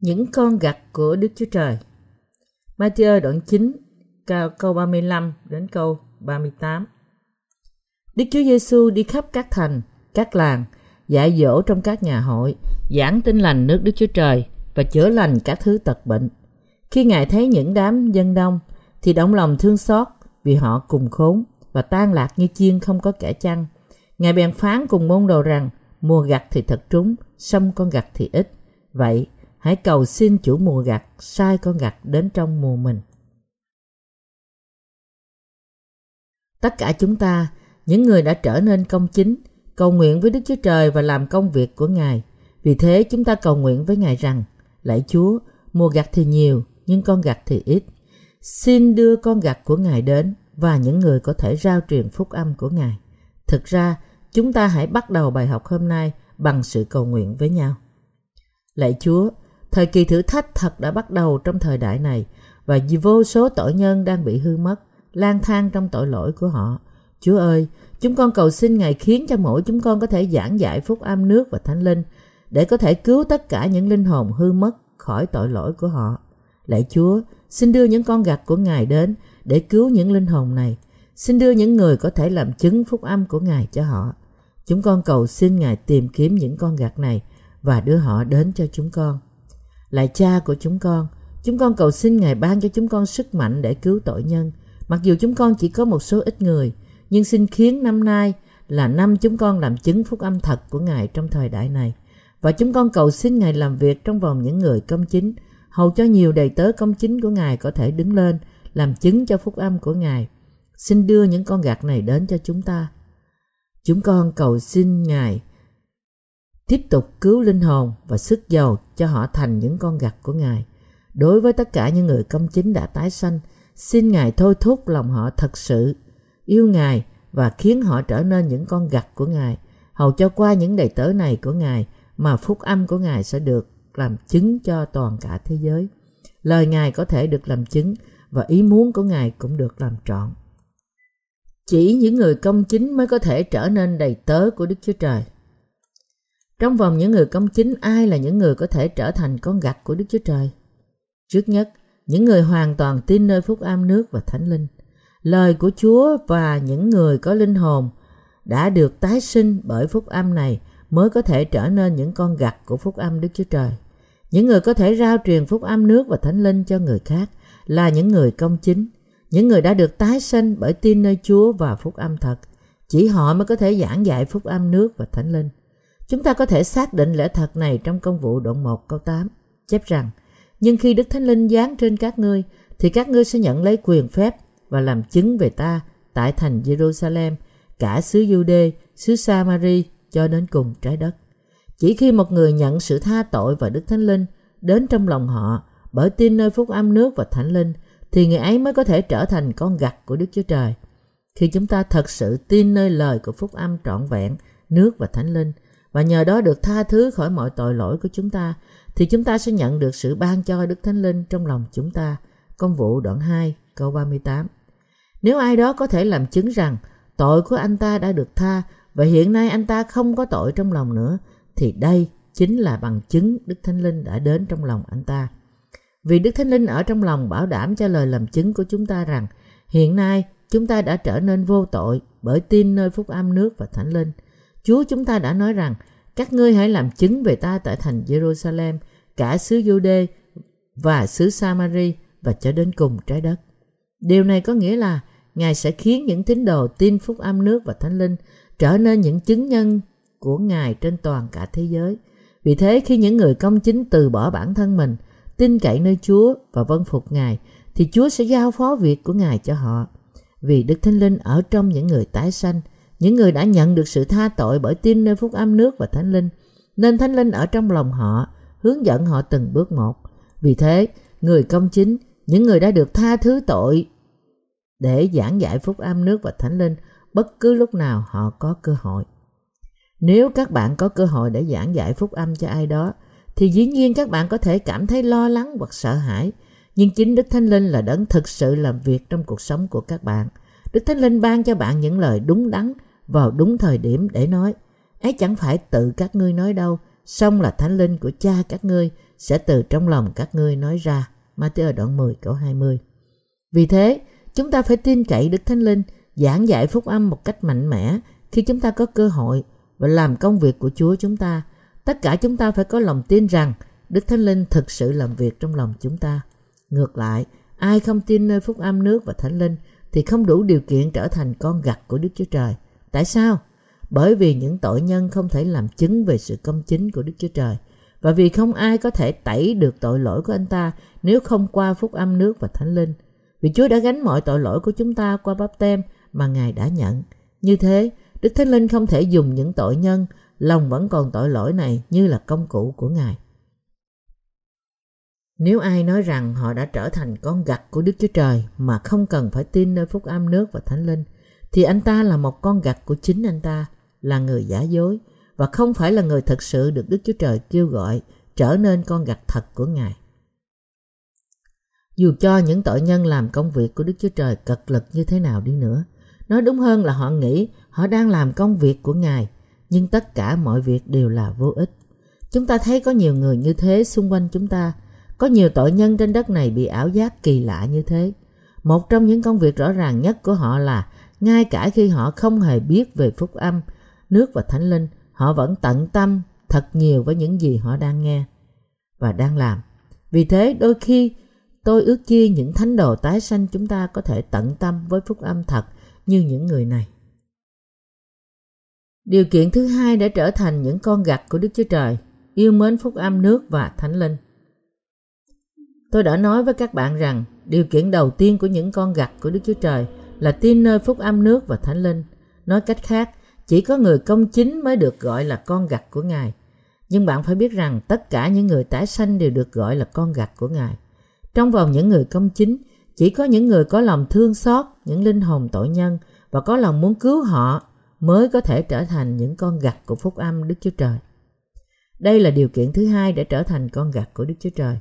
Những con gặt của Đức Chúa Trời Matthew đoạn 9 câu 35 đến câu 38 Đức Chúa Giêsu đi khắp các thành, các làng, dạy dỗ trong các nhà hội, giảng tin lành nước Đức Chúa Trời và chữa lành các thứ tật bệnh. Khi Ngài thấy những đám dân đông, thì động lòng thương xót vì họ cùng khốn và tan lạc như chiên không có kẻ chăn. Ngài bèn phán cùng môn đồ rằng, mùa gặt thì thật trúng, xong con gặt thì ít. Vậy, hãy cầu xin chủ mùa gặt sai con gặt đến trong mùa mình. Tất cả chúng ta, những người đã trở nên công chính, cầu nguyện với Đức Chúa Trời và làm công việc của Ngài. Vì thế chúng ta cầu nguyện với Ngài rằng, lạy Chúa, mùa gặt thì nhiều, nhưng con gặt thì ít. Xin đưa con gặt của Ngài đến và những người có thể rao truyền phúc âm của Ngài. Thực ra, chúng ta hãy bắt đầu bài học hôm nay bằng sự cầu nguyện với nhau. Lạy Chúa, thời kỳ thử thách thật đã bắt đầu trong thời đại này và vô số tội nhân đang bị hư mất, lang thang trong tội lỗi của họ. Chúa ơi, chúng con cầu xin Ngài khiến cho mỗi chúng con có thể giảng dạy phúc âm nước và thánh linh để có thể cứu tất cả những linh hồn hư mất khỏi tội lỗi của họ. Lạy Chúa, xin đưa những con gặt của Ngài đến để cứu những linh hồn này. Xin đưa những người có thể làm chứng phúc âm của Ngài cho họ. Chúng con cầu xin Ngài tìm kiếm những con gạch này và đưa họ đến cho chúng con. Lại cha của chúng con, chúng con cầu xin Ngài ban cho chúng con sức mạnh để cứu tội nhân. Mặc dù chúng con chỉ có một số ít người, nhưng xin khiến năm nay là năm chúng con làm chứng phúc âm thật của Ngài trong thời đại này. Và chúng con cầu xin Ngài làm việc trong vòng những người công chính, hầu cho nhiều đầy tớ công chính của Ngài có thể đứng lên, làm chứng cho phúc âm của Ngài. Xin đưa những con gạt này đến cho chúng ta. Chúng con cầu xin Ngài tiếp tục cứu linh hồn và sức giàu cho họ thành những con gặt của Ngài. Đối với tất cả những người công chính đã tái sanh, xin Ngài thôi thúc lòng họ thật sự yêu Ngài và khiến họ trở nên những con gặt của Ngài, hầu cho qua những đầy tớ này của Ngài mà phúc âm của Ngài sẽ được làm chứng cho toàn cả thế giới. Lời Ngài có thể được làm chứng và ý muốn của Ngài cũng được làm trọn. Chỉ những người công chính mới có thể trở nên đầy tớ của Đức Chúa Trời. Trong vòng những người công chính, ai là những người có thể trở thành con gặt của Đức Chúa Trời? Trước nhất, những người hoàn toàn tin nơi phúc âm nước và thánh linh. Lời của Chúa và những người có linh hồn đã được tái sinh bởi phúc âm này mới có thể trở nên những con gặt của phúc âm Đức Chúa Trời. Những người có thể rao truyền phúc âm nước và thánh linh cho người khác là những người công chính, những người đã được tái sinh bởi tin nơi Chúa và phúc âm thật. Chỉ họ mới có thể giảng dạy phúc âm nước và thánh linh. Chúng ta có thể xác định lẽ thật này trong công vụ đoạn 1 câu 8, chép rằng, nhưng khi Đức Thánh Linh giáng trên các ngươi, thì các ngươi sẽ nhận lấy quyền phép và làm chứng về ta tại thành Jerusalem, cả xứ Jude, xứ Samari cho đến cùng trái đất. Chỉ khi một người nhận sự tha tội và Đức Thánh Linh đến trong lòng họ bởi tin nơi phúc âm nước và Thánh Linh, thì người ấy mới có thể trở thành con gặt của Đức Chúa Trời. Khi chúng ta thật sự tin nơi lời của phúc âm trọn vẹn, nước và Thánh Linh, và nhờ đó được tha thứ khỏi mọi tội lỗi của chúng ta, thì chúng ta sẽ nhận được sự ban cho Đức Thánh Linh trong lòng chúng ta. Công vụ đoạn 2 câu 38 Nếu ai đó có thể làm chứng rằng tội của anh ta đã được tha và hiện nay anh ta không có tội trong lòng nữa, thì đây chính là bằng chứng Đức Thánh Linh đã đến trong lòng anh ta. Vì Đức Thánh Linh ở trong lòng bảo đảm cho lời làm chứng của chúng ta rằng hiện nay chúng ta đã trở nên vô tội bởi tin nơi phúc âm nước và Thánh Linh. Chúa chúng ta đã nói rằng các ngươi hãy làm chứng về ta tại thành Jerusalem, cả xứ Jude và xứ Samari và cho đến cùng trái đất. Điều này có nghĩa là Ngài sẽ khiến những tín đồ tin phúc âm nước và Thánh Linh trở nên những chứng nhân của Ngài trên toàn cả thế giới. Vì thế khi những người công chính từ bỏ bản thân mình, tin cậy nơi Chúa và vâng phục Ngài, thì Chúa sẽ giao phó việc của Ngài cho họ. Vì Đức Thánh Linh ở trong những người tái sanh, những người đã nhận được sự tha tội bởi tin nơi phúc âm nước và Thánh Linh, nên Thánh Linh ở trong lòng họ, hướng dẫn họ từng bước một. Vì thế, người công chính, những người đã được tha thứ tội để giảng giải phúc âm nước và Thánh Linh bất cứ lúc nào họ có cơ hội. Nếu các bạn có cơ hội để giảng giải phúc âm cho ai đó, thì dĩ nhiên các bạn có thể cảm thấy lo lắng hoặc sợ hãi, nhưng chính Đức Thánh Linh là đấng thực sự làm việc trong cuộc sống của các bạn. Đức Thánh Linh ban cho bạn những lời đúng đắn vào đúng thời điểm để nói. Ấy chẳng phải tự các ngươi nói đâu, xong là thánh linh của cha các ngươi sẽ từ trong lòng các ngươi nói ra. Matthew đoạn 10 câu 20 Vì thế, chúng ta phải tin cậy Đức Thánh Linh giảng dạy phúc âm một cách mạnh mẽ khi chúng ta có cơ hội và làm công việc của Chúa chúng ta. Tất cả chúng ta phải có lòng tin rằng Đức Thánh Linh thực sự làm việc trong lòng chúng ta. Ngược lại, ai không tin nơi phúc âm nước và Thánh Linh thì không đủ điều kiện trở thành con gặt của Đức Chúa Trời. Tại sao? Bởi vì những tội nhân không thể làm chứng về sự công chính của Đức Chúa Trời và vì không ai có thể tẩy được tội lỗi của anh ta nếu không qua phúc âm nước và Thánh Linh. Vì Chúa đã gánh mọi tội lỗi của chúng ta qua báp tem mà Ngài đã nhận. Như thế, Đức Thánh Linh không thể dùng những tội nhân lòng vẫn còn tội lỗi này như là công cụ của Ngài. Nếu ai nói rằng họ đã trở thành con gặt của Đức Chúa Trời mà không cần phải tin nơi phúc âm nước và thánh linh, thì anh ta là một con gặt của chính anh ta, là người giả dối và không phải là người thật sự được Đức Chúa Trời kêu gọi trở nên con gặt thật của Ngài. Dù cho những tội nhân làm công việc của Đức Chúa Trời cật lực như thế nào đi nữa, nói đúng hơn là họ nghĩ họ đang làm công việc của Ngài, nhưng tất cả mọi việc đều là vô ích. Chúng ta thấy có nhiều người như thế xung quanh chúng ta, có nhiều tội nhân trên đất này bị ảo giác kỳ lạ như thế. Một trong những công việc rõ ràng nhất của họ là ngay cả khi họ không hề biết về phúc âm, nước và thánh linh, họ vẫn tận tâm thật nhiều với những gì họ đang nghe và đang làm. Vì thế đôi khi tôi ước chi những thánh đồ tái sanh chúng ta có thể tận tâm với phúc âm thật như những người này. Điều kiện thứ hai để trở thành những con gặt của Đức Chúa Trời, yêu mến phúc âm nước và thánh linh. Tôi đã nói với các bạn rằng điều kiện đầu tiên của những con gặt của Đức Chúa Trời là tin nơi phúc âm nước và thánh linh. Nói cách khác, chỉ có người công chính mới được gọi là con gặt của Ngài. Nhưng bạn phải biết rằng tất cả những người tái sanh đều được gọi là con gặt của Ngài. Trong vòng những người công chính, chỉ có những người có lòng thương xót những linh hồn tội nhân và có lòng muốn cứu họ mới có thể trở thành những con gặt của phúc âm Đức Chúa Trời. Đây là điều kiện thứ hai để trở thành con gặt của Đức Chúa Trời.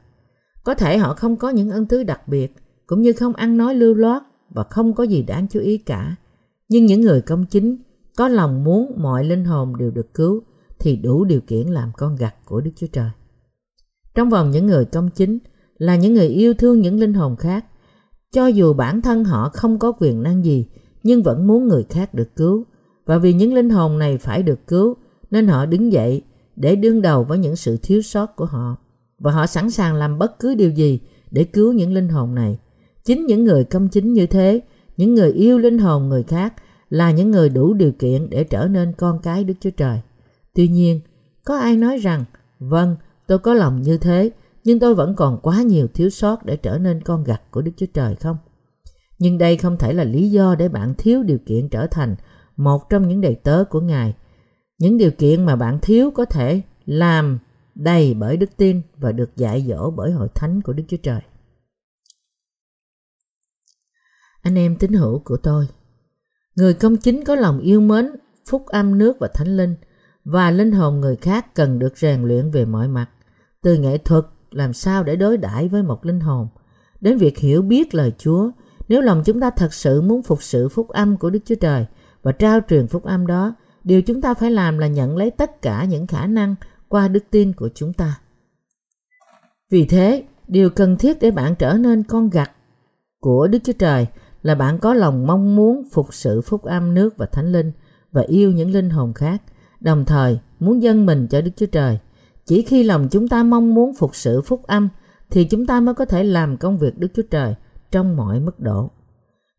Có thể họ không có những ân tứ đặc biệt, cũng như không ăn nói lưu loát và không có gì đáng chú ý cả. Nhưng những người công chính có lòng muốn mọi linh hồn đều được cứu thì đủ điều kiện làm con gặt của Đức Chúa Trời. Trong vòng những người công chính là những người yêu thương những linh hồn khác, cho dù bản thân họ không có quyền năng gì nhưng vẫn muốn người khác được cứu và vì những linh hồn này phải được cứu nên họ đứng dậy để đương đầu với những sự thiếu sót của họ và họ sẵn sàng làm bất cứ điều gì để cứu những linh hồn này. Chính những người công chính như thế, những người yêu linh hồn người khác là những người đủ điều kiện để trở nên con cái Đức Chúa Trời. Tuy nhiên, có ai nói rằng, vâng, tôi có lòng như thế, nhưng tôi vẫn còn quá nhiều thiếu sót để trở nên con gặt của Đức Chúa Trời không? Nhưng đây không thể là lý do để bạn thiếu điều kiện trở thành một trong những đầy tớ của Ngài. Những điều kiện mà bạn thiếu có thể làm đầy bởi đức tin và được dạy dỗ bởi hội thánh của Đức Chúa Trời. Anh em tín hữu của tôi, người công chính có lòng yêu mến, phúc âm nước và thánh linh và linh hồn người khác cần được rèn luyện về mọi mặt, từ nghệ thuật làm sao để đối đãi với một linh hồn, đến việc hiểu biết lời Chúa. Nếu lòng chúng ta thật sự muốn phục sự phúc âm của Đức Chúa Trời và trao truyền phúc âm đó, điều chúng ta phải làm là nhận lấy tất cả những khả năng qua đức tin của chúng ta. Vì thế, điều cần thiết để bạn trở nên con gặt của Đức Chúa Trời là bạn có lòng mong muốn phục sự phúc âm nước và thánh linh và yêu những linh hồn khác, đồng thời muốn dâng mình cho Đức Chúa Trời. Chỉ khi lòng chúng ta mong muốn phục sự phúc âm thì chúng ta mới có thể làm công việc Đức Chúa Trời trong mọi mức độ.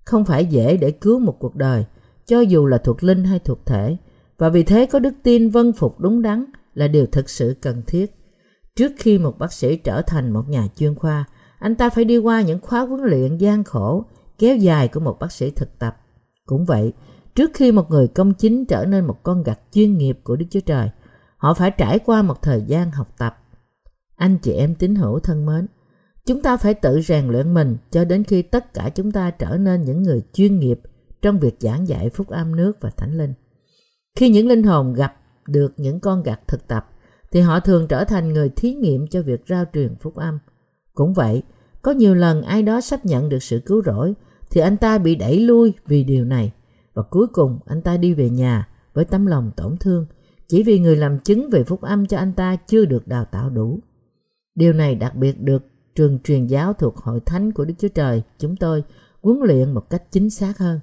Không phải dễ để cứu một cuộc đời, cho dù là thuộc linh hay thuộc thể, và vì thế có đức tin vân phục đúng đắn là điều thực sự cần thiết. Trước khi một bác sĩ trở thành một nhà chuyên khoa, anh ta phải đi qua những khóa huấn luyện gian khổ, kéo dài của một bác sĩ thực tập. Cũng vậy, trước khi một người công chính trở nên một con gặt chuyên nghiệp của Đức Chúa Trời, họ phải trải qua một thời gian học tập. Anh chị em tín hữu thân mến, chúng ta phải tự rèn luyện mình cho đến khi tất cả chúng ta trở nên những người chuyên nghiệp trong việc giảng dạy phúc âm nước và thánh linh. Khi những linh hồn gặp được những con gặt thực tập thì họ thường trở thành người thí nghiệm cho việc rao truyền phúc âm. Cũng vậy, có nhiều lần ai đó sắp nhận được sự cứu rỗi thì anh ta bị đẩy lui vì điều này và cuối cùng, anh ta đi về nhà với tấm lòng tổn thương, chỉ vì người làm chứng về phúc âm cho anh ta chưa được đào tạo đủ. Điều này đặc biệt được trường truyền giáo thuộc hội thánh của Đức Chúa Trời chúng tôi huấn luyện một cách chính xác hơn.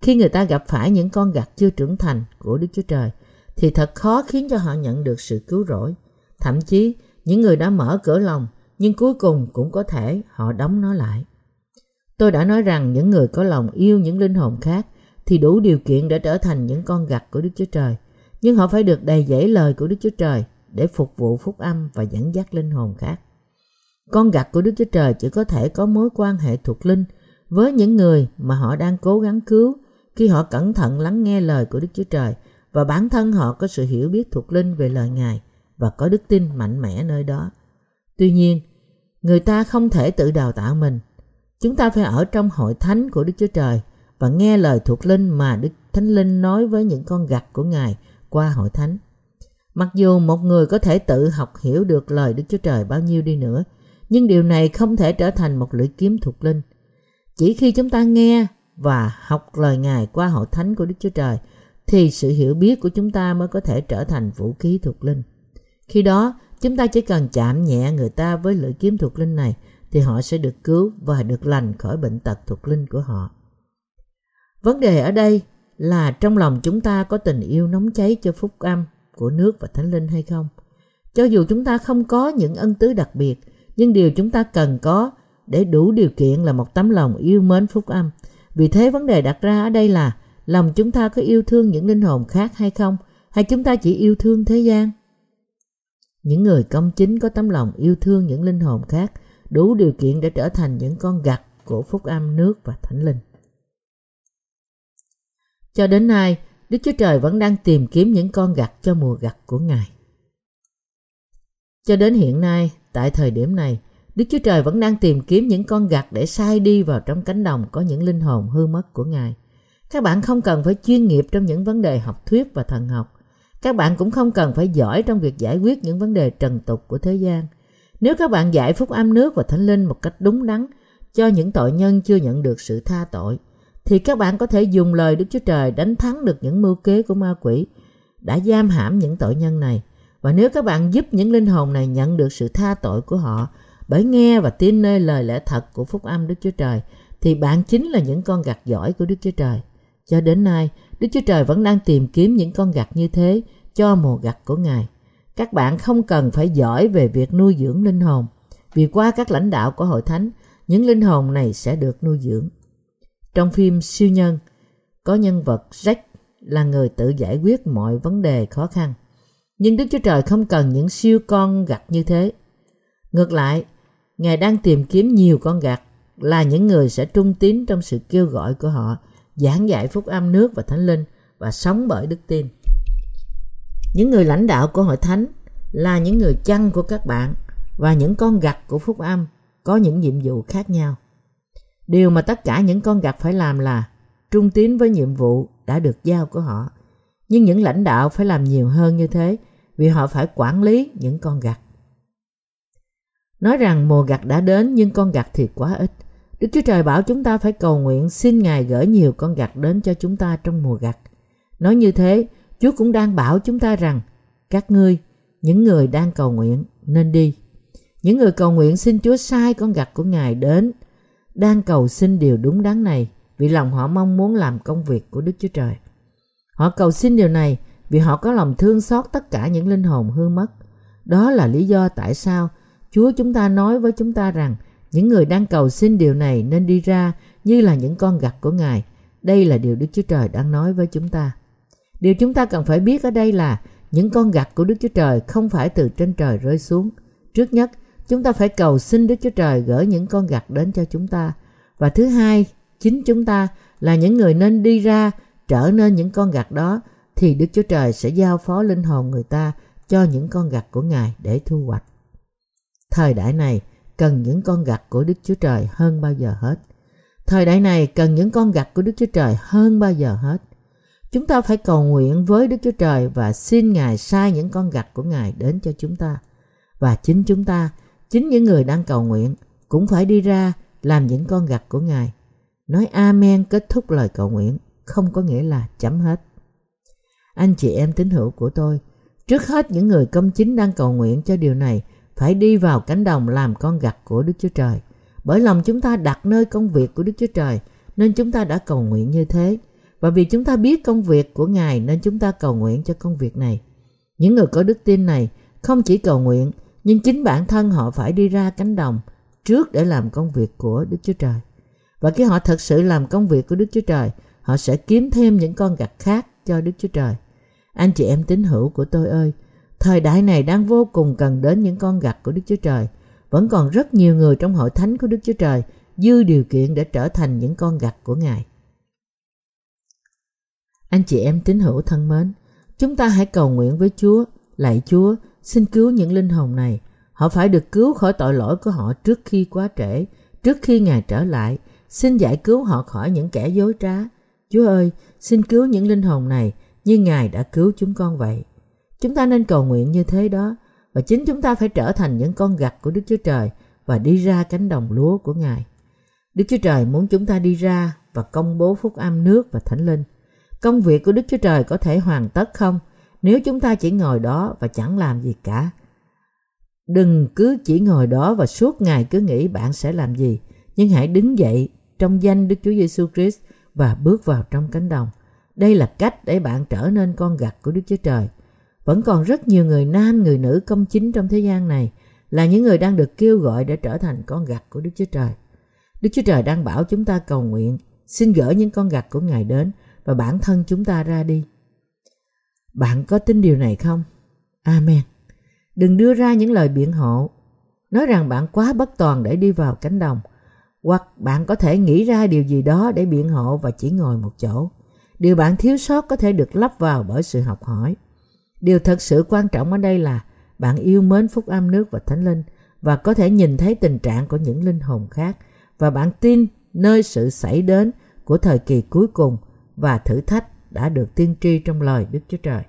Khi người ta gặp phải những con gặt chưa trưởng thành của Đức Chúa Trời, thì thật khó khiến cho họ nhận được sự cứu rỗi. Thậm chí, những người đã mở cửa lòng, nhưng cuối cùng cũng có thể họ đóng nó lại. Tôi đã nói rằng những người có lòng yêu những linh hồn khác thì đủ điều kiện để trở thành những con gặt của Đức Chúa Trời. Nhưng họ phải được đầy dẫy lời của Đức Chúa Trời để phục vụ phúc âm và dẫn dắt linh hồn khác. Con gặt của Đức Chúa Trời chỉ có thể có mối quan hệ thuộc linh với những người mà họ đang cố gắng cứu khi họ cẩn thận lắng nghe lời của Đức Chúa Trời và bản thân họ có sự hiểu biết thuộc linh về lời Ngài và có đức tin mạnh mẽ nơi đó. Tuy nhiên, người ta không thể tự đào tạo mình. Chúng ta phải ở trong hội thánh của Đức Chúa Trời và nghe lời thuộc linh mà Đức Thánh Linh nói với những con gặt của Ngài qua hội thánh. Mặc dù một người có thể tự học hiểu được lời Đức Chúa Trời bao nhiêu đi nữa, nhưng điều này không thể trở thành một lưỡi kiếm thuộc linh. Chỉ khi chúng ta nghe và học lời Ngài qua hội thánh của Đức Chúa Trời thì sự hiểu biết của chúng ta mới có thể trở thành vũ khí thuộc linh. Khi đó, chúng ta chỉ cần chạm nhẹ người ta với lưỡi kiếm thuộc linh này thì họ sẽ được cứu và được lành khỏi bệnh tật thuộc linh của họ. Vấn đề ở đây là trong lòng chúng ta có tình yêu nóng cháy cho phúc âm của nước và thánh linh hay không. Cho dù chúng ta không có những ân tứ đặc biệt, nhưng điều chúng ta cần có để đủ điều kiện là một tấm lòng yêu mến phúc âm. Vì thế vấn đề đặt ra ở đây là lòng chúng ta có yêu thương những linh hồn khác hay không, hay chúng ta chỉ yêu thương thế gian? Những người công chính có tấm lòng yêu thương những linh hồn khác đủ điều kiện để trở thành những con gặt của phúc âm nước và thánh linh. Cho đến nay, Đức Chúa Trời vẫn đang tìm kiếm những con gặt cho mùa gặt của Ngài. Cho đến hiện nay, tại thời điểm này, Đức Chúa Trời vẫn đang tìm kiếm những con gặt để sai đi vào trong cánh đồng có những linh hồn hư mất của Ngài. Các bạn không cần phải chuyên nghiệp trong những vấn đề học thuyết và thần học. Các bạn cũng không cần phải giỏi trong việc giải quyết những vấn đề trần tục của thế gian. Nếu các bạn giải phúc âm nước và thánh linh một cách đúng đắn cho những tội nhân chưa nhận được sự tha tội, thì các bạn có thể dùng lời Đức Chúa Trời đánh thắng được những mưu kế của ma quỷ đã giam hãm những tội nhân này. Và nếu các bạn giúp những linh hồn này nhận được sự tha tội của họ bởi nghe và tin nơi lời lẽ thật của phúc âm Đức Chúa Trời, thì bạn chính là những con gặt giỏi của Đức Chúa Trời. Cho đến nay, Đức Chúa Trời vẫn đang tìm kiếm những con gặt như thế cho mùa gặt của Ngài. Các bạn không cần phải giỏi về việc nuôi dưỡng linh hồn, vì qua các lãnh đạo của hội thánh, những linh hồn này sẽ được nuôi dưỡng. Trong phim Siêu Nhân, có nhân vật Jack là người tự giải quyết mọi vấn đề khó khăn. Nhưng Đức Chúa Trời không cần những siêu con gặt như thế. Ngược lại, Ngài đang tìm kiếm nhiều con gặt là những người sẽ trung tín trong sự kêu gọi của họ, giảng dạy phúc âm nước và thánh linh và sống bởi đức tin. Những người lãnh đạo của hội thánh là những người chăn của các bạn và những con gặt của phúc âm có những nhiệm vụ khác nhau. Điều mà tất cả những con gặt phải làm là trung tín với nhiệm vụ đã được giao của họ. Nhưng những lãnh đạo phải làm nhiều hơn như thế vì họ phải quản lý những con gặt. Nói rằng mùa gặt đã đến nhưng con gặt thì quá ít. Đức Chúa Trời bảo chúng ta phải cầu nguyện xin Ngài gửi nhiều con gặt đến cho chúng ta trong mùa gặt. Nói như thế, Chúa cũng đang bảo chúng ta rằng các ngươi, những người đang cầu nguyện nên đi. Những người cầu nguyện xin Chúa sai con gặt của Ngài đến đang cầu xin điều đúng đắn này vì lòng họ mong muốn làm công việc của Đức Chúa Trời. Họ cầu xin điều này vì họ có lòng thương xót tất cả những linh hồn hư mất. Đó là lý do tại sao Chúa chúng ta nói với chúng ta rằng những người đang cầu xin điều này nên đi ra như là những con gặt của Ngài. Đây là điều Đức Chúa Trời đang nói với chúng ta. Điều chúng ta cần phải biết ở đây là những con gặt của Đức Chúa Trời không phải từ trên trời rơi xuống. Trước nhất, chúng ta phải cầu xin Đức Chúa Trời gửi những con gặt đến cho chúng ta. Và thứ hai, chính chúng ta là những người nên đi ra trở nên những con gặt đó thì Đức Chúa Trời sẽ giao phó linh hồn người ta cho những con gặt của Ngài để thu hoạch. Thời đại này cần những con gặt của Đức Chúa Trời hơn bao giờ hết. Thời đại này cần những con gặt của Đức Chúa Trời hơn bao giờ hết. Chúng ta phải cầu nguyện với Đức Chúa Trời và xin Ngài sai những con gặt của Ngài đến cho chúng ta. Và chính chúng ta Chính những người đang cầu nguyện cũng phải đi ra làm những con gặt của Ngài. Nói Amen kết thúc lời cầu nguyện không có nghĩa là chấm hết. Anh chị em tín hữu của tôi, Trước hết những người công chính đang cầu nguyện cho điều này phải đi vào cánh đồng làm con gặt của Đức Chúa Trời. Bởi lòng chúng ta đặt nơi công việc của Đức Chúa Trời nên chúng ta đã cầu nguyện như thế. Và vì chúng ta biết công việc của Ngài nên chúng ta cầu nguyện cho công việc này. Những người có đức tin này không chỉ cầu nguyện nhưng chính bản thân họ phải đi ra cánh đồng trước để làm công việc của Đức Chúa Trời. Và khi họ thật sự làm công việc của Đức Chúa Trời, họ sẽ kiếm thêm những con gặt khác cho Đức Chúa Trời. Anh chị em tín hữu của tôi ơi, thời đại này đang vô cùng cần đến những con gặt của Đức Chúa Trời. Vẫn còn rất nhiều người trong hội thánh của Đức Chúa Trời dư điều kiện để trở thành những con gặt của Ngài. Anh chị em tín hữu thân mến, chúng ta hãy cầu nguyện với Chúa, lạy Chúa, xin cứu những linh hồn này. Họ phải được cứu khỏi tội lỗi của họ trước khi quá trễ, trước khi Ngài trở lại. Xin giải cứu họ khỏi những kẻ dối trá. Chúa ơi, xin cứu những linh hồn này như Ngài đã cứu chúng con vậy. Chúng ta nên cầu nguyện như thế đó và chính chúng ta phải trở thành những con gặt của Đức Chúa Trời và đi ra cánh đồng lúa của Ngài. Đức Chúa Trời muốn chúng ta đi ra và công bố phúc âm nước và thánh linh. Công việc của Đức Chúa Trời có thể hoàn tất không nếu chúng ta chỉ ngồi đó và chẳng làm gì cả? Đừng cứ chỉ ngồi đó và suốt ngày cứ nghĩ bạn sẽ làm gì, nhưng hãy đứng dậy trong danh Đức Chúa Giêsu Christ và bước vào trong cánh đồng. Đây là cách để bạn trở nên con gặt của Đức Chúa Trời. Vẫn còn rất nhiều người nam, người nữ công chính trong thế gian này là những người đang được kêu gọi để trở thành con gặt của Đức Chúa Trời. Đức Chúa Trời đang bảo chúng ta cầu nguyện, xin gỡ những con gặt của Ngài đến và bản thân chúng ta ra đi. Bạn có tin điều này không? Amen. Đừng đưa ra những lời biện hộ, nói rằng bạn quá bất toàn để đi vào cánh đồng, hoặc bạn có thể nghĩ ra điều gì đó để biện hộ và chỉ ngồi một chỗ. Điều bạn thiếu sót có thể được lắp vào bởi sự học hỏi. Điều thật sự quan trọng ở đây là bạn yêu mến phúc âm nước và thánh linh và có thể nhìn thấy tình trạng của những linh hồn khác và bạn tin nơi sự xảy đến của thời kỳ cuối cùng và thử thách đã được tiên tri trong lời Đức Chúa Trời.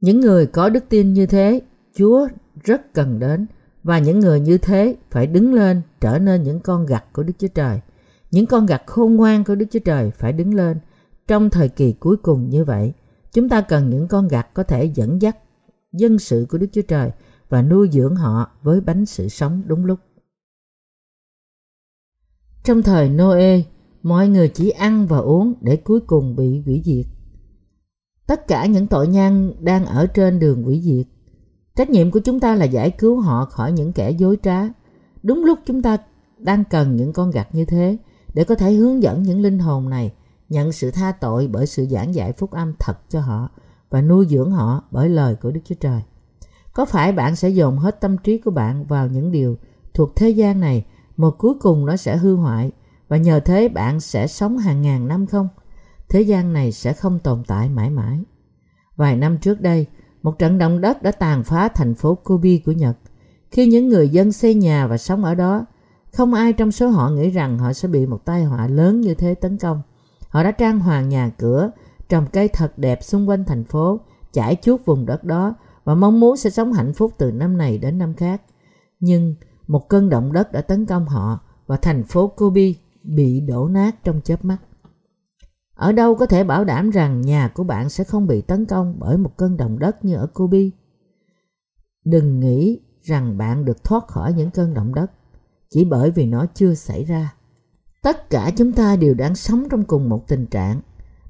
Những người có đức tin như thế, Chúa rất cần đến và những người như thế phải đứng lên trở nên những con gặt của Đức Chúa Trời. Những con gặt khôn ngoan của Đức Chúa Trời phải đứng lên trong thời kỳ cuối cùng như vậy. Chúng ta cần những con gặt có thể dẫn dắt dân sự của Đức Chúa Trời và nuôi dưỡng họ với bánh sự sống đúng lúc. Trong thời Noe, mọi người chỉ ăn và uống để cuối cùng bị hủy diệt. Tất cả những tội nhân đang ở trên đường hủy diệt. Trách nhiệm của chúng ta là giải cứu họ khỏi những kẻ dối trá. Đúng lúc chúng ta đang cần những con gặt như thế để có thể hướng dẫn những linh hồn này nhận sự tha tội bởi sự giảng dạy phúc âm thật cho họ và nuôi dưỡng họ bởi lời của Đức Chúa Trời. Có phải bạn sẽ dồn hết tâm trí của bạn vào những điều thuộc thế gian này mà cuối cùng nó sẽ hư hoại và nhờ thế bạn sẽ sống hàng ngàn năm không? Thế gian này sẽ không tồn tại mãi mãi. Vài năm trước đây, một trận động đất đã tàn phá thành phố Kobe của Nhật. Khi những người dân xây nhà và sống ở đó, không ai trong số họ nghĩ rằng họ sẽ bị một tai họa lớn như thế tấn công. Họ đã trang hoàng nhà cửa, trồng cây thật đẹp xung quanh thành phố, trải chuốt vùng đất đó và mong muốn sẽ sống hạnh phúc từ năm này đến năm khác. Nhưng một cơn động đất đã tấn công họ và thành phố Kobe bị đổ nát trong chớp mắt. Ở đâu có thể bảo đảm rằng nhà của bạn sẽ không bị tấn công bởi một cơn động đất như ở Kobe? Đừng nghĩ rằng bạn được thoát khỏi những cơn động đất chỉ bởi vì nó chưa xảy ra. Tất cả chúng ta đều đang sống trong cùng một tình trạng.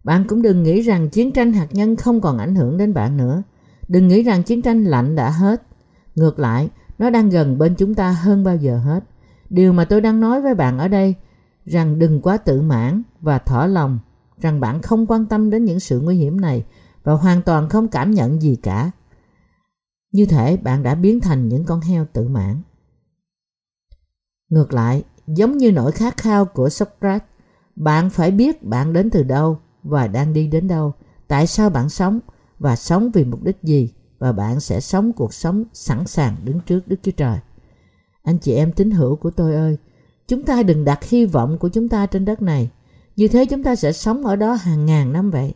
Bạn cũng đừng nghĩ rằng chiến tranh hạt nhân không còn ảnh hưởng đến bạn nữa. Đừng nghĩ rằng chiến tranh lạnh đã hết. Ngược lại, nó đang gần bên chúng ta hơn bao giờ hết. Điều mà tôi đang nói với bạn ở đây rằng đừng quá tự mãn và thỏa lòng rằng bạn không quan tâm đến những sự nguy hiểm này và hoàn toàn không cảm nhận gì cả. Như thể bạn đã biến thành những con heo tự mãn. Ngược lại, giống như nỗi khát khao của Socrates, bạn phải biết bạn đến từ đâu và đang đi đến đâu, tại sao bạn sống và sống vì mục đích gì và bạn sẽ sống cuộc sống sẵn sàng đứng trước Đức Chúa Trời. Anh chị em tín hữu của tôi ơi, chúng ta đừng đặt hy vọng của chúng ta trên đất này. Như thế chúng ta sẽ sống ở đó hàng ngàn năm vậy.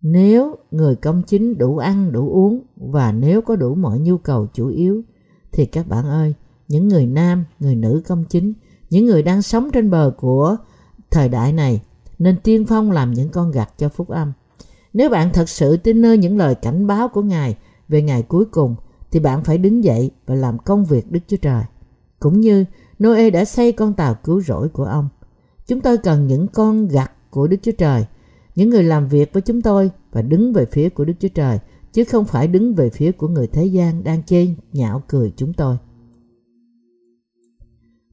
Nếu người công chính đủ ăn đủ uống và nếu có đủ mọi nhu cầu chủ yếu thì các bạn ơi, những người nam, người nữ công chính, những người đang sống trên bờ của thời đại này nên tiên phong làm những con gặt cho phúc âm. Nếu bạn thật sự tin nơi những lời cảnh báo của Ngài về ngày cuối cùng thì bạn phải đứng dậy và làm công việc Đức Chúa Trời. Cũng như Noe đã xây con tàu cứu rỗi của ông. Chúng tôi cần những con gặt của Đức Chúa Trời, những người làm việc với chúng tôi và đứng về phía của Đức Chúa Trời, chứ không phải đứng về phía của người thế gian đang chê nhạo cười chúng tôi.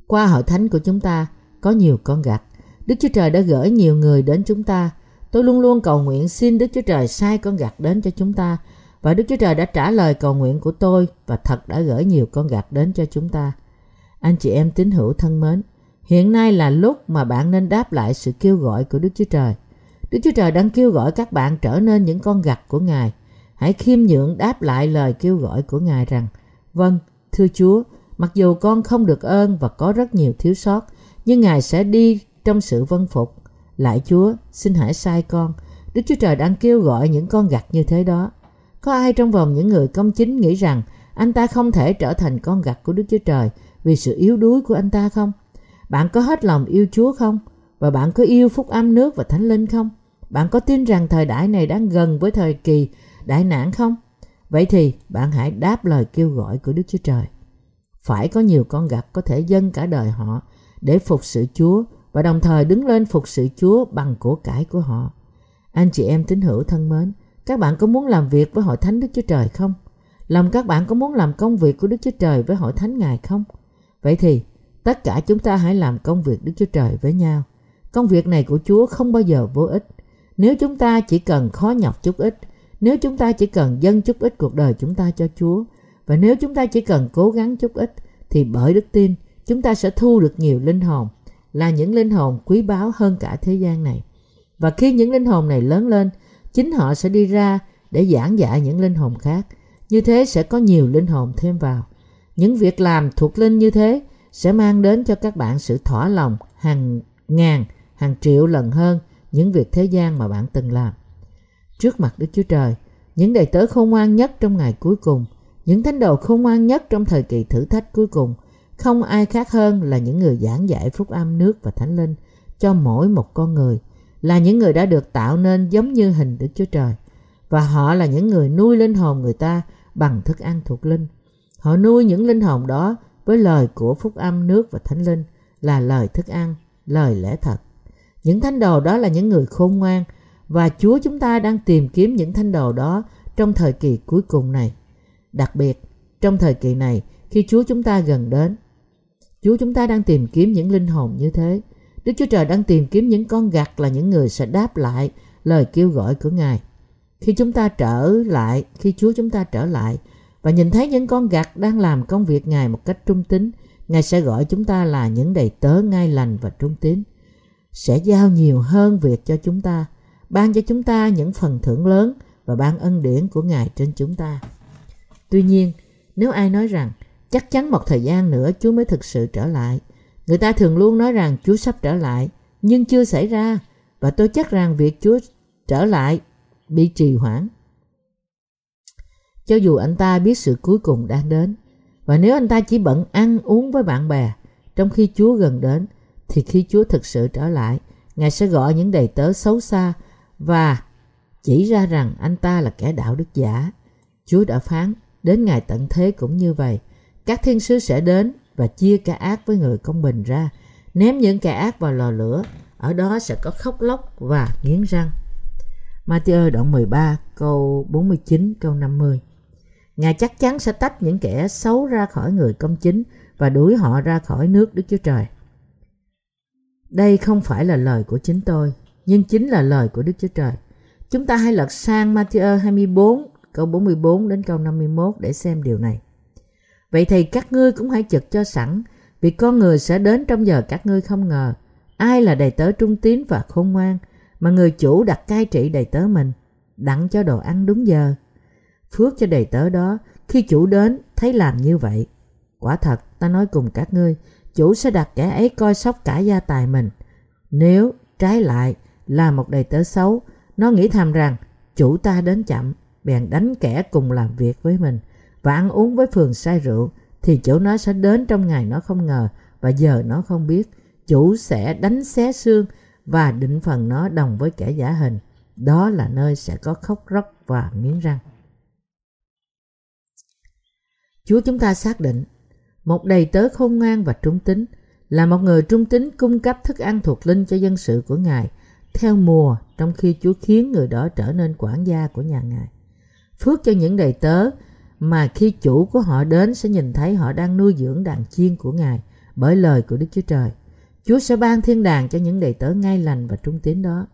Qua hội thánh của chúng ta có nhiều con gặt. Đức Chúa Trời đã gửi nhiều người đến chúng ta. Tôi luôn luôn cầu nguyện xin Đức Chúa Trời sai con gặt đến cho chúng ta. Và Đức Chúa Trời đã trả lời cầu nguyện của tôi và thật đã gửi nhiều con gặt đến cho chúng ta. Anh chị em tín hữu thân mến, hiện nay là lúc mà bạn nên đáp lại sự kêu gọi của Đức Chúa Trời. Đức Chúa Trời đang kêu gọi các bạn trở nên những con gặt của Ngài. Hãy khiêm nhượng đáp lại lời kêu gọi của Ngài rằng, Vâng, thưa Chúa, mặc dù con không được ơn và có rất nhiều thiếu sót, nhưng Ngài sẽ đi trong sự vân phục. Lại Chúa, xin hãy sai con. Đức Chúa Trời đang kêu gọi những con gặt như thế đó. Có ai trong vòng những người công chính nghĩ rằng anh ta không thể trở thành con gặt của Đức Chúa Trời vì sự yếu đuối của anh ta không? Bạn có hết lòng yêu Chúa không? Và bạn có yêu phúc âm nước và thánh linh không? Bạn có tin rằng thời đại này đang gần với thời kỳ đại nạn không? Vậy thì bạn hãy đáp lời kêu gọi của Đức Chúa Trời. Phải có nhiều con gặt có thể dâng cả đời họ để phục sự Chúa và đồng thời đứng lên phục sự Chúa bằng của cải của họ. Anh chị em tín hữu thân mến, các bạn có muốn làm việc với hội thánh Đức Chúa Trời không? Lòng các bạn có muốn làm công việc của Đức Chúa Trời với hội thánh Ngài không? Vậy thì tất cả chúng ta hãy làm công việc Đức Chúa Trời với nhau. Công việc này của Chúa không bao giờ vô ích. Nếu chúng ta chỉ cần khó nhọc chút ít, nếu chúng ta chỉ cần dâng chút ít cuộc đời chúng ta cho Chúa, và nếu chúng ta chỉ cần cố gắng chút ít, thì bởi đức tin, chúng ta sẽ thu được nhiều linh hồn, là những linh hồn quý báu hơn cả thế gian này. Và khi những linh hồn này lớn lên, chính họ sẽ đi ra để giảng dạy những linh hồn khác. Như thế sẽ có nhiều linh hồn thêm vào. Những việc làm thuộc linh như thế sẽ mang đến cho các bạn sự thỏa lòng hàng ngàn, hàng triệu lần hơn những việc thế gian mà bạn từng làm. Trước mặt Đức Chúa Trời, những đầy tớ khôn ngoan nhất trong ngày cuối cùng, những thánh đồ khôn ngoan nhất trong thời kỳ thử thách cuối cùng, không ai khác hơn là những người giảng dạy phúc âm nước và thánh linh cho mỗi một con người, là những người đã được tạo nên giống như hình Đức Chúa Trời. Và họ là những người nuôi linh hồn người ta bằng thức ăn thuộc linh. Họ nuôi những linh hồn đó với lời của phúc âm nước và thánh linh là lời thức ăn, lời lẽ thật. Những thánh đồ đó là những người khôn ngoan và Chúa chúng ta đang tìm kiếm những thánh đồ đó trong thời kỳ cuối cùng này. Đặc biệt, trong thời kỳ này, khi Chúa chúng ta gần đến, Chúa chúng ta đang tìm kiếm những linh hồn như thế. Đức Chúa Trời đang tìm kiếm những con gặt là những người sẽ đáp lại lời kêu gọi của Ngài. Khi chúng ta trở lại, khi Chúa chúng ta trở lại và nhìn thấy những con gặt đang làm công việc Ngài một cách trung tín, Ngài sẽ gọi chúng ta là những đầy tớ ngay lành và trung tín. Sẽ giao nhiều hơn việc cho chúng ta, ban cho chúng ta những phần thưởng lớn và ban ân điển của Ngài trên chúng ta. Tuy nhiên, nếu ai nói rằng chắc chắn một thời gian nữa Chúa mới thực sự trở lại, người ta thường luôn nói rằng Chúa sắp trở lại, nhưng chưa xảy ra và tôi chắc rằng việc Chúa trở lại bị trì hoãn. Cho dù anh ta biết sự cuối cùng đang đến, và nếu anh ta chỉ bận ăn uống với bạn bè, trong khi Chúa gần đến, thì khi Chúa thực sự trở lại, Ngài sẽ gọi những đầy tớ xấu xa và chỉ ra rằng anh ta là kẻ đạo đức giả. Chúa đã phán, đến ngày tận thế cũng như vậy. Các thiên sứ sẽ đến và chia kẻ ác với người công bình ra, ném những kẻ ác vào lò lửa, ở đó sẽ có khóc lóc và nghiến răng. Matthew đoạn 13 câu 49 câu 50 Ngài chắc chắn sẽ tách những kẻ xấu ra khỏi người công chính và đuổi họ ra khỏi nước Đức Chúa Trời. Đây không phải là lời của chính tôi, nhưng chính là lời của Đức Chúa Trời. Chúng ta hãy lật sang Matthew 24 câu 44 đến câu 51 để xem điều này. Vậy thì các ngươi cũng hãy chực cho sẵn, vì con người sẽ đến trong giờ các ngươi không ngờ. Ai là đầy tớ trung tín và khôn ngoan, mà người chủ đặt cai trị đầy tớ mình, đặng cho đồ ăn đúng giờ. Phước cho đầy tớ đó, khi chủ đến thấy làm như vậy. Quả thật, ta nói cùng các ngươi, chủ sẽ đặt kẻ ấy coi sóc cả gia tài mình. Nếu trái lại là một đầy tớ xấu, nó nghĩ thầm rằng chủ ta đến chậm, bèn đánh kẻ cùng làm việc với mình và ăn uống với phường say rượu thì chủ nó sẽ đến trong ngày nó không ngờ và giờ nó không biết chủ sẽ đánh xé xương và định phần nó đồng với kẻ giả hình đó là nơi sẽ có khóc róc và nghiến răng. Chúa chúng ta xác định một đầy tớ khôn ngoan và trung tín là một người trung tín cung cấp thức ăn thuộc linh cho dân sự của Ngài theo mùa trong khi Chúa khiến người đó trở nên quản gia của nhà Ngài. Phước cho những đầy tớ mà khi chủ của họ đến sẽ nhìn thấy họ đang nuôi dưỡng đàn chiên của Ngài bởi lời của Đức Chúa Trời. Chúa sẽ ban thiên đàng cho những đầy tớ ngay lành và trung tín đó.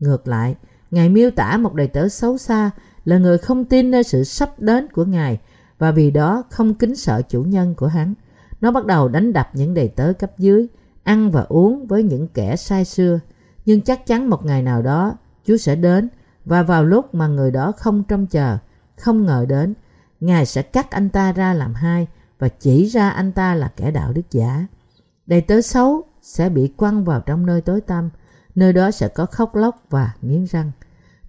Ngược lại, Ngài miêu tả một đầy tớ xấu xa là người không tin nơi sự sắp đến của Ngài và vì đó không kính sợ chủ nhân của hắn. Nó bắt đầu đánh đập những đầy tớ cấp dưới, ăn và uống với những kẻ sai xưa. Nhưng chắc chắn một ngày nào đó Chúa sẽ đến và vào lúc mà người đó không trông chờ, không ngờ đến, Ngài sẽ cắt anh ta ra làm hai và chỉ ra anh ta là kẻ đạo đức giả. Đầy tớ xấu sẽ bị quăng vào trong nơi tối tăm, nơi đó sẽ có khóc lóc và nghiến răng.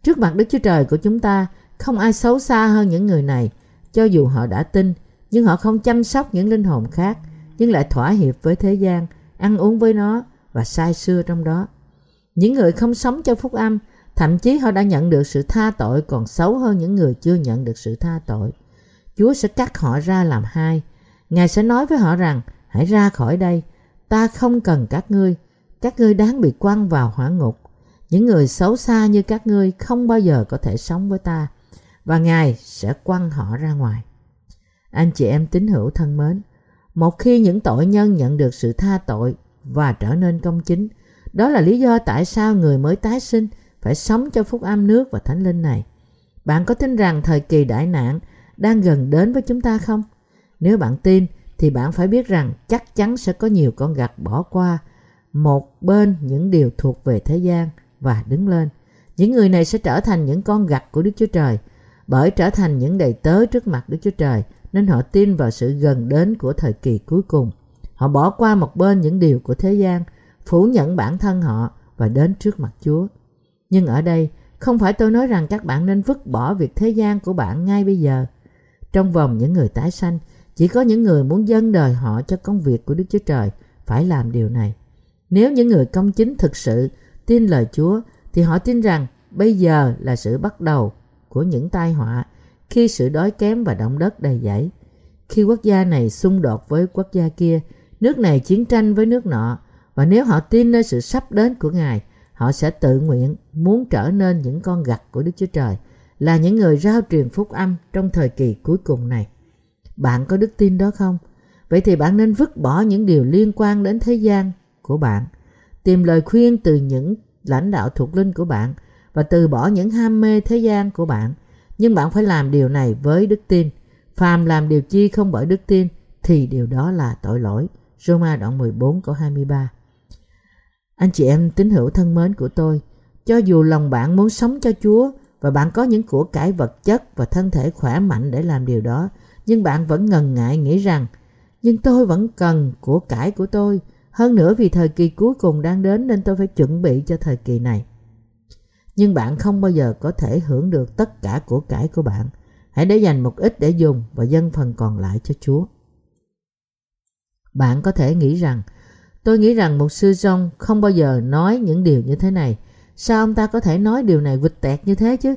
Trước mặt Đức Chúa Trời của chúng ta, không ai xấu xa hơn những người này, cho dù họ đã tin, nhưng họ không chăm sóc những linh hồn khác, nhưng lại thỏa hiệp với thế gian, ăn uống với nó và sai xưa trong đó. Những người không sống cho phúc âm, thậm chí họ đã nhận được sự tha tội còn xấu hơn những người chưa nhận được sự tha tội. Chúa sẽ cắt họ ra làm hai. Ngài sẽ nói với họ rằng, hãy ra khỏi đây, ta không cần các ngươi, các ngươi đáng bị quăng vào hỏa ngục. Những người xấu xa như các ngươi không bao giờ có thể sống với ta, và Ngài sẽ quăng họ ra ngoài. Anh chị em tín hữu thân mến, một khi những tội nhân nhận được sự tha tội và trở nên công chính, đó là lý do tại sao người mới tái sinh phải sống cho phúc âm nước và thánh linh này. Bạn có tin rằng thời kỳ đại nạn đang gần đến với chúng ta không? Nếu bạn tin thì bạn phải biết rằng chắc chắn sẽ có nhiều con gặt bỏ qua một bên những điều thuộc về thế gian và đứng lên. Những người này sẽ trở thành những con gặt của Đức Chúa Trời bởi trở thành những đầy tớ trước mặt Đức Chúa Trời nên họ tin vào sự gần đến của thời kỳ cuối cùng. Họ bỏ qua một bên những điều của thế gian, phủ nhận bản thân họ và đến trước mặt Chúa. Nhưng ở đây, không phải tôi nói rằng các bạn nên vứt bỏ việc thế gian của bạn ngay bây giờ. Trong vòng những người tái sanh, chỉ có những người muốn dâng đời họ cho công việc của Đức Chúa Trời phải làm điều này. Nếu những người công chính thực sự tin lời Chúa thì họ tin rằng bây giờ là sự bắt đầu của những tai họa khi sự đói kém và động đất đầy dẫy. Khi quốc gia này xung đột với quốc gia kia, nước này chiến tranh với nước nọ và nếu họ tin nơi sự sắp đến của Ngài, họ sẽ tự nguyện muốn trở nên những con gặt của Đức Chúa Trời, là những người rao truyền phúc âm trong thời kỳ cuối cùng này. Bạn có đức tin đó không? Vậy thì bạn nên vứt bỏ những điều liên quan đến thế gian của bạn, tìm lời khuyên từ những lãnh đạo thuộc linh của bạn và từ bỏ những ham mê thế gian của bạn. Nhưng bạn phải làm điều này với đức tin. Phàm làm điều chi không bởi đức tin thì điều đó là tội lỗi. Roma đoạn 14 câu 23 Anh chị em tín hữu thân mến của tôi, cho dù lòng bạn muốn sống cho Chúa và bạn có những của cải vật chất và thân thể khỏe mạnh để làm điều đó, nhưng bạn vẫn ngần ngại nghĩ rằng nhưng tôi vẫn cần của cải của tôi hơn nữa vì thời kỳ cuối cùng đang đến nên tôi phải chuẩn bị cho thời kỳ này nhưng bạn không bao giờ có thể hưởng được tất cả của cải của bạn hãy để dành một ít để dùng và dâng phần còn lại cho chúa bạn có thể nghĩ rằng tôi nghĩ rằng một sư trong không bao giờ nói những điều như thế này sao ông ta có thể nói điều này vịt tẹt như thế chứ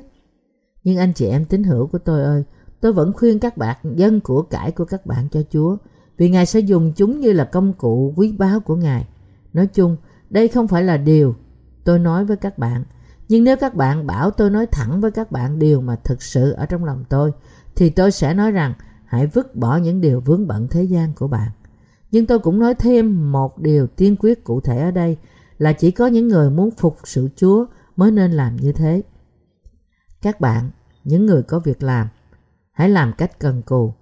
nhưng anh chị em tín hữu của tôi ơi tôi vẫn khuyên các bạn dân của cải của các bạn cho Chúa vì Ngài sẽ dùng chúng như là công cụ quý báu của Ngài. Nói chung, đây không phải là điều tôi nói với các bạn. Nhưng nếu các bạn bảo tôi nói thẳng với các bạn điều mà thực sự ở trong lòng tôi, thì tôi sẽ nói rằng hãy vứt bỏ những điều vướng bận thế gian của bạn. Nhưng tôi cũng nói thêm một điều tiên quyết cụ thể ở đây là chỉ có những người muốn phục sự Chúa mới nên làm như thế. Các bạn, những người có việc làm, hãy làm cách cần cù.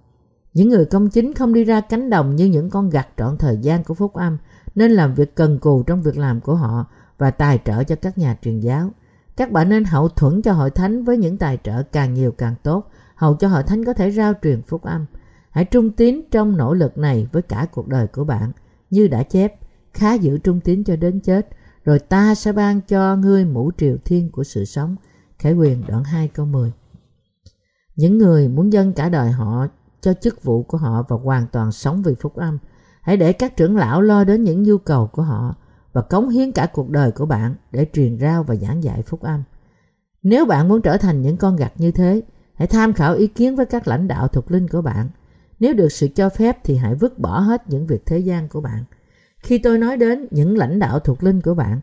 Những người công chính không đi ra cánh đồng như những con gặt trọn thời gian của phúc âm, nên làm việc cần cù trong việc làm của họ và tài trợ cho các nhà truyền giáo. Các bạn nên hậu thuẫn cho hội thánh với những tài trợ càng nhiều càng tốt, hầu cho hội thánh có thể rao truyền phúc âm. Hãy trung tín trong nỗ lực này với cả cuộc đời của bạn. Như đã chép, khá giữ trung tín cho đến chết, rồi ta sẽ ban cho ngươi mũ triều thiên của sự sống. Khải quyền đoạn 2 câu 10 những người muốn dâng cả đời họ cho chức vụ của họ và hoàn toàn sống vì phúc âm. Hãy để các trưởng lão lo đến những nhu cầu của họ và cống hiến cả cuộc đời của bạn để truyền rao và giảng dạy phúc âm. Nếu bạn muốn trở thành những con gặt như thế, hãy tham khảo ý kiến với các lãnh đạo thuộc linh của bạn. Nếu được sự cho phép thì hãy vứt bỏ hết những việc thế gian của bạn. Khi tôi nói đến những lãnh đạo thuộc linh của bạn,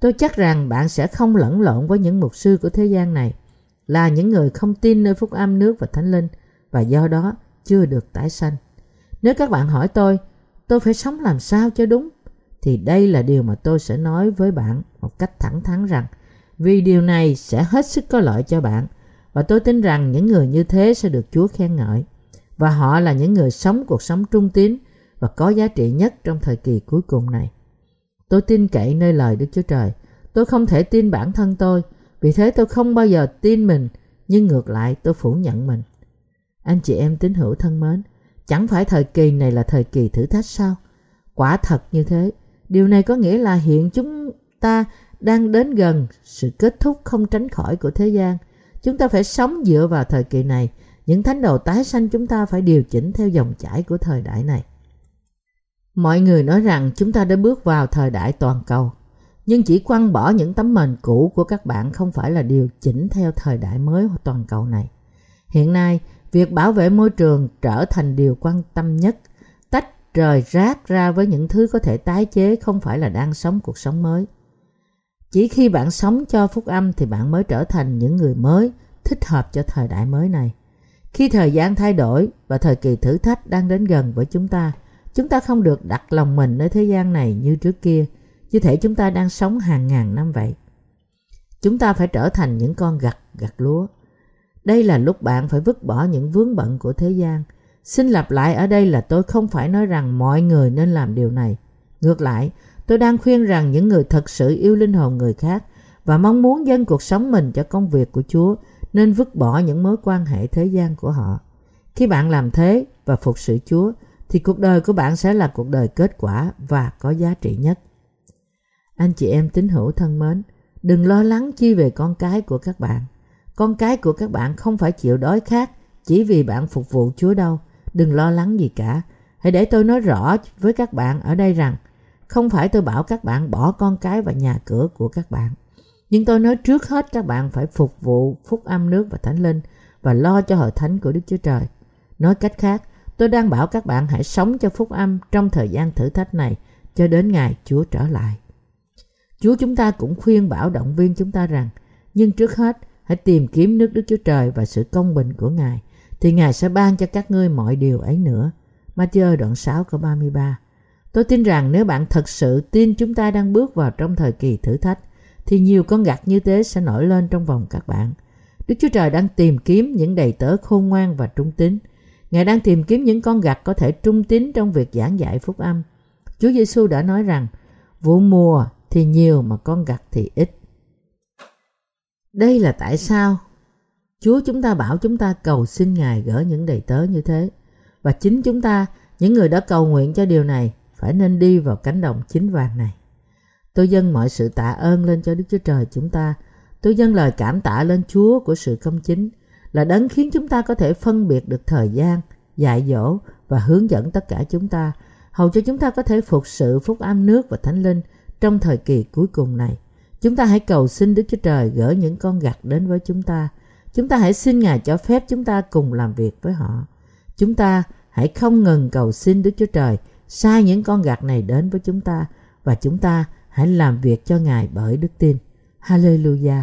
tôi chắc rằng bạn sẽ không lẫn lộn với những mục sư của thế gian này, là những người không tin nơi phúc âm nước và thánh linh và do đó chưa được tái sanh. Nếu các bạn hỏi tôi, tôi phải sống làm sao cho đúng, thì đây là điều mà tôi sẽ nói với bạn một cách thẳng thắn rằng vì điều này sẽ hết sức có lợi cho bạn và tôi tin rằng những người như thế sẽ được Chúa khen ngợi và họ là những người sống cuộc sống trung tín và có giá trị nhất trong thời kỳ cuối cùng này. Tôi tin cậy nơi lời Đức Chúa Trời. Tôi không thể tin bản thân tôi, vì thế tôi không bao giờ tin mình, nhưng ngược lại tôi phủ nhận mình. Anh chị em tín hữu thân mến, chẳng phải thời kỳ này là thời kỳ thử thách sao? Quả thật như thế, điều này có nghĩa là hiện chúng ta đang đến gần sự kết thúc không tránh khỏi của thế gian. Chúng ta phải sống dựa vào thời kỳ này. Những thánh đồ tái sanh chúng ta phải điều chỉnh theo dòng chảy của thời đại này. Mọi người nói rằng chúng ta đã bước vào thời đại toàn cầu. Nhưng chỉ quăng bỏ những tấm mền cũ của các bạn không phải là điều chỉnh theo thời đại mới toàn cầu này. Hiện nay, việc bảo vệ môi trường trở thành điều quan tâm nhất. Rời rác ra với những thứ có thể tái chế không phải là đang sống cuộc sống mới. Chỉ khi bạn sống cho phúc âm thì bạn mới trở thành những người mới thích hợp cho thời đại mới này. Khi thời gian thay đổi và thời kỳ thử thách đang đến gần với chúng ta, chúng ta không được đặt lòng mình nơi thế gian này như trước kia, như thể chúng ta đang sống hàng ngàn năm vậy. Chúng ta phải trở thành những con gặt gặt lúa. Đây là lúc bạn phải vứt bỏ những vướng bận của thế gian. Xin lặp lại ở đây là tôi không phải nói rằng mọi người nên làm điều này. Ngược lại, Tôi đang khuyên rằng những người thật sự yêu linh hồn người khác và mong muốn dâng cuộc sống mình cho công việc của Chúa nên vứt bỏ những mối quan hệ thế gian của họ. Khi bạn làm thế và phục sự Chúa thì cuộc đời của bạn sẽ là cuộc đời kết quả và có giá trị nhất. Anh chị em tín hữu thân mến, đừng lo lắng chi về con cái của các bạn. Con cái của các bạn không phải chịu đói khát chỉ vì bạn phục vụ Chúa đâu. Đừng lo lắng gì cả. Hãy để tôi nói rõ với các bạn ở đây rằng không phải tôi bảo các bạn bỏ con cái và nhà cửa của các bạn. Nhưng tôi nói trước hết các bạn phải phục vụ phúc âm nước và thánh linh và lo cho hội thánh của Đức Chúa Trời. Nói cách khác, tôi đang bảo các bạn hãy sống cho phúc âm trong thời gian thử thách này cho đến ngày Chúa trở lại. Chúa chúng ta cũng khuyên bảo động viên chúng ta rằng, nhưng trước hết hãy tìm kiếm nước Đức Chúa Trời và sự công bình của Ngài, thì Ngài sẽ ban cho các ngươi mọi điều ấy nữa. Matthew đoạn 6 câu 33 Tôi tin rằng nếu bạn thật sự tin chúng ta đang bước vào trong thời kỳ thử thách, thì nhiều con gặt như thế sẽ nổi lên trong vòng các bạn. Đức Chúa Trời đang tìm kiếm những đầy tớ khôn ngoan và trung tín. Ngài đang tìm kiếm những con gặt có thể trung tín trong việc giảng dạy phúc âm. Chúa Giêsu đã nói rằng, vụ mùa thì nhiều mà con gặt thì ít. Đây là tại sao Chúa chúng ta bảo chúng ta cầu xin Ngài gỡ những đầy tớ như thế. Và chính chúng ta, những người đã cầu nguyện cho điều này, phải nên đi vào cánh đồng chính vàng này. Tôi dâng mọi sự tạ ơn lên cho Đức Chúa Trời chúng ta. Tôi dâng lời cảm tạ lên Chúa của sự công chính là đấng khiến chúng ta có thể phân biệt được thời gian, dạy dỗ và hướng dẫn tất cả chúng ta, hầu cho chúng ta có thể phục sự phúc âm nước và thánh linh trong thời kỳ cuối cùng này. Chúng ta hãy cầu xin Đức Chúa Trời gỡ những con gặt đến với chúng ta. Chúng ta hãy xin Ngài cho phép chúng ta cùng làm việc với họ. Chúng ta hãy không ngừng cầu xin Đức Chúa Trời sai những con gạt này đến với chúng ta và chúng ta hãy làm việc cho Ngài bởi đức tin. Hallelujah!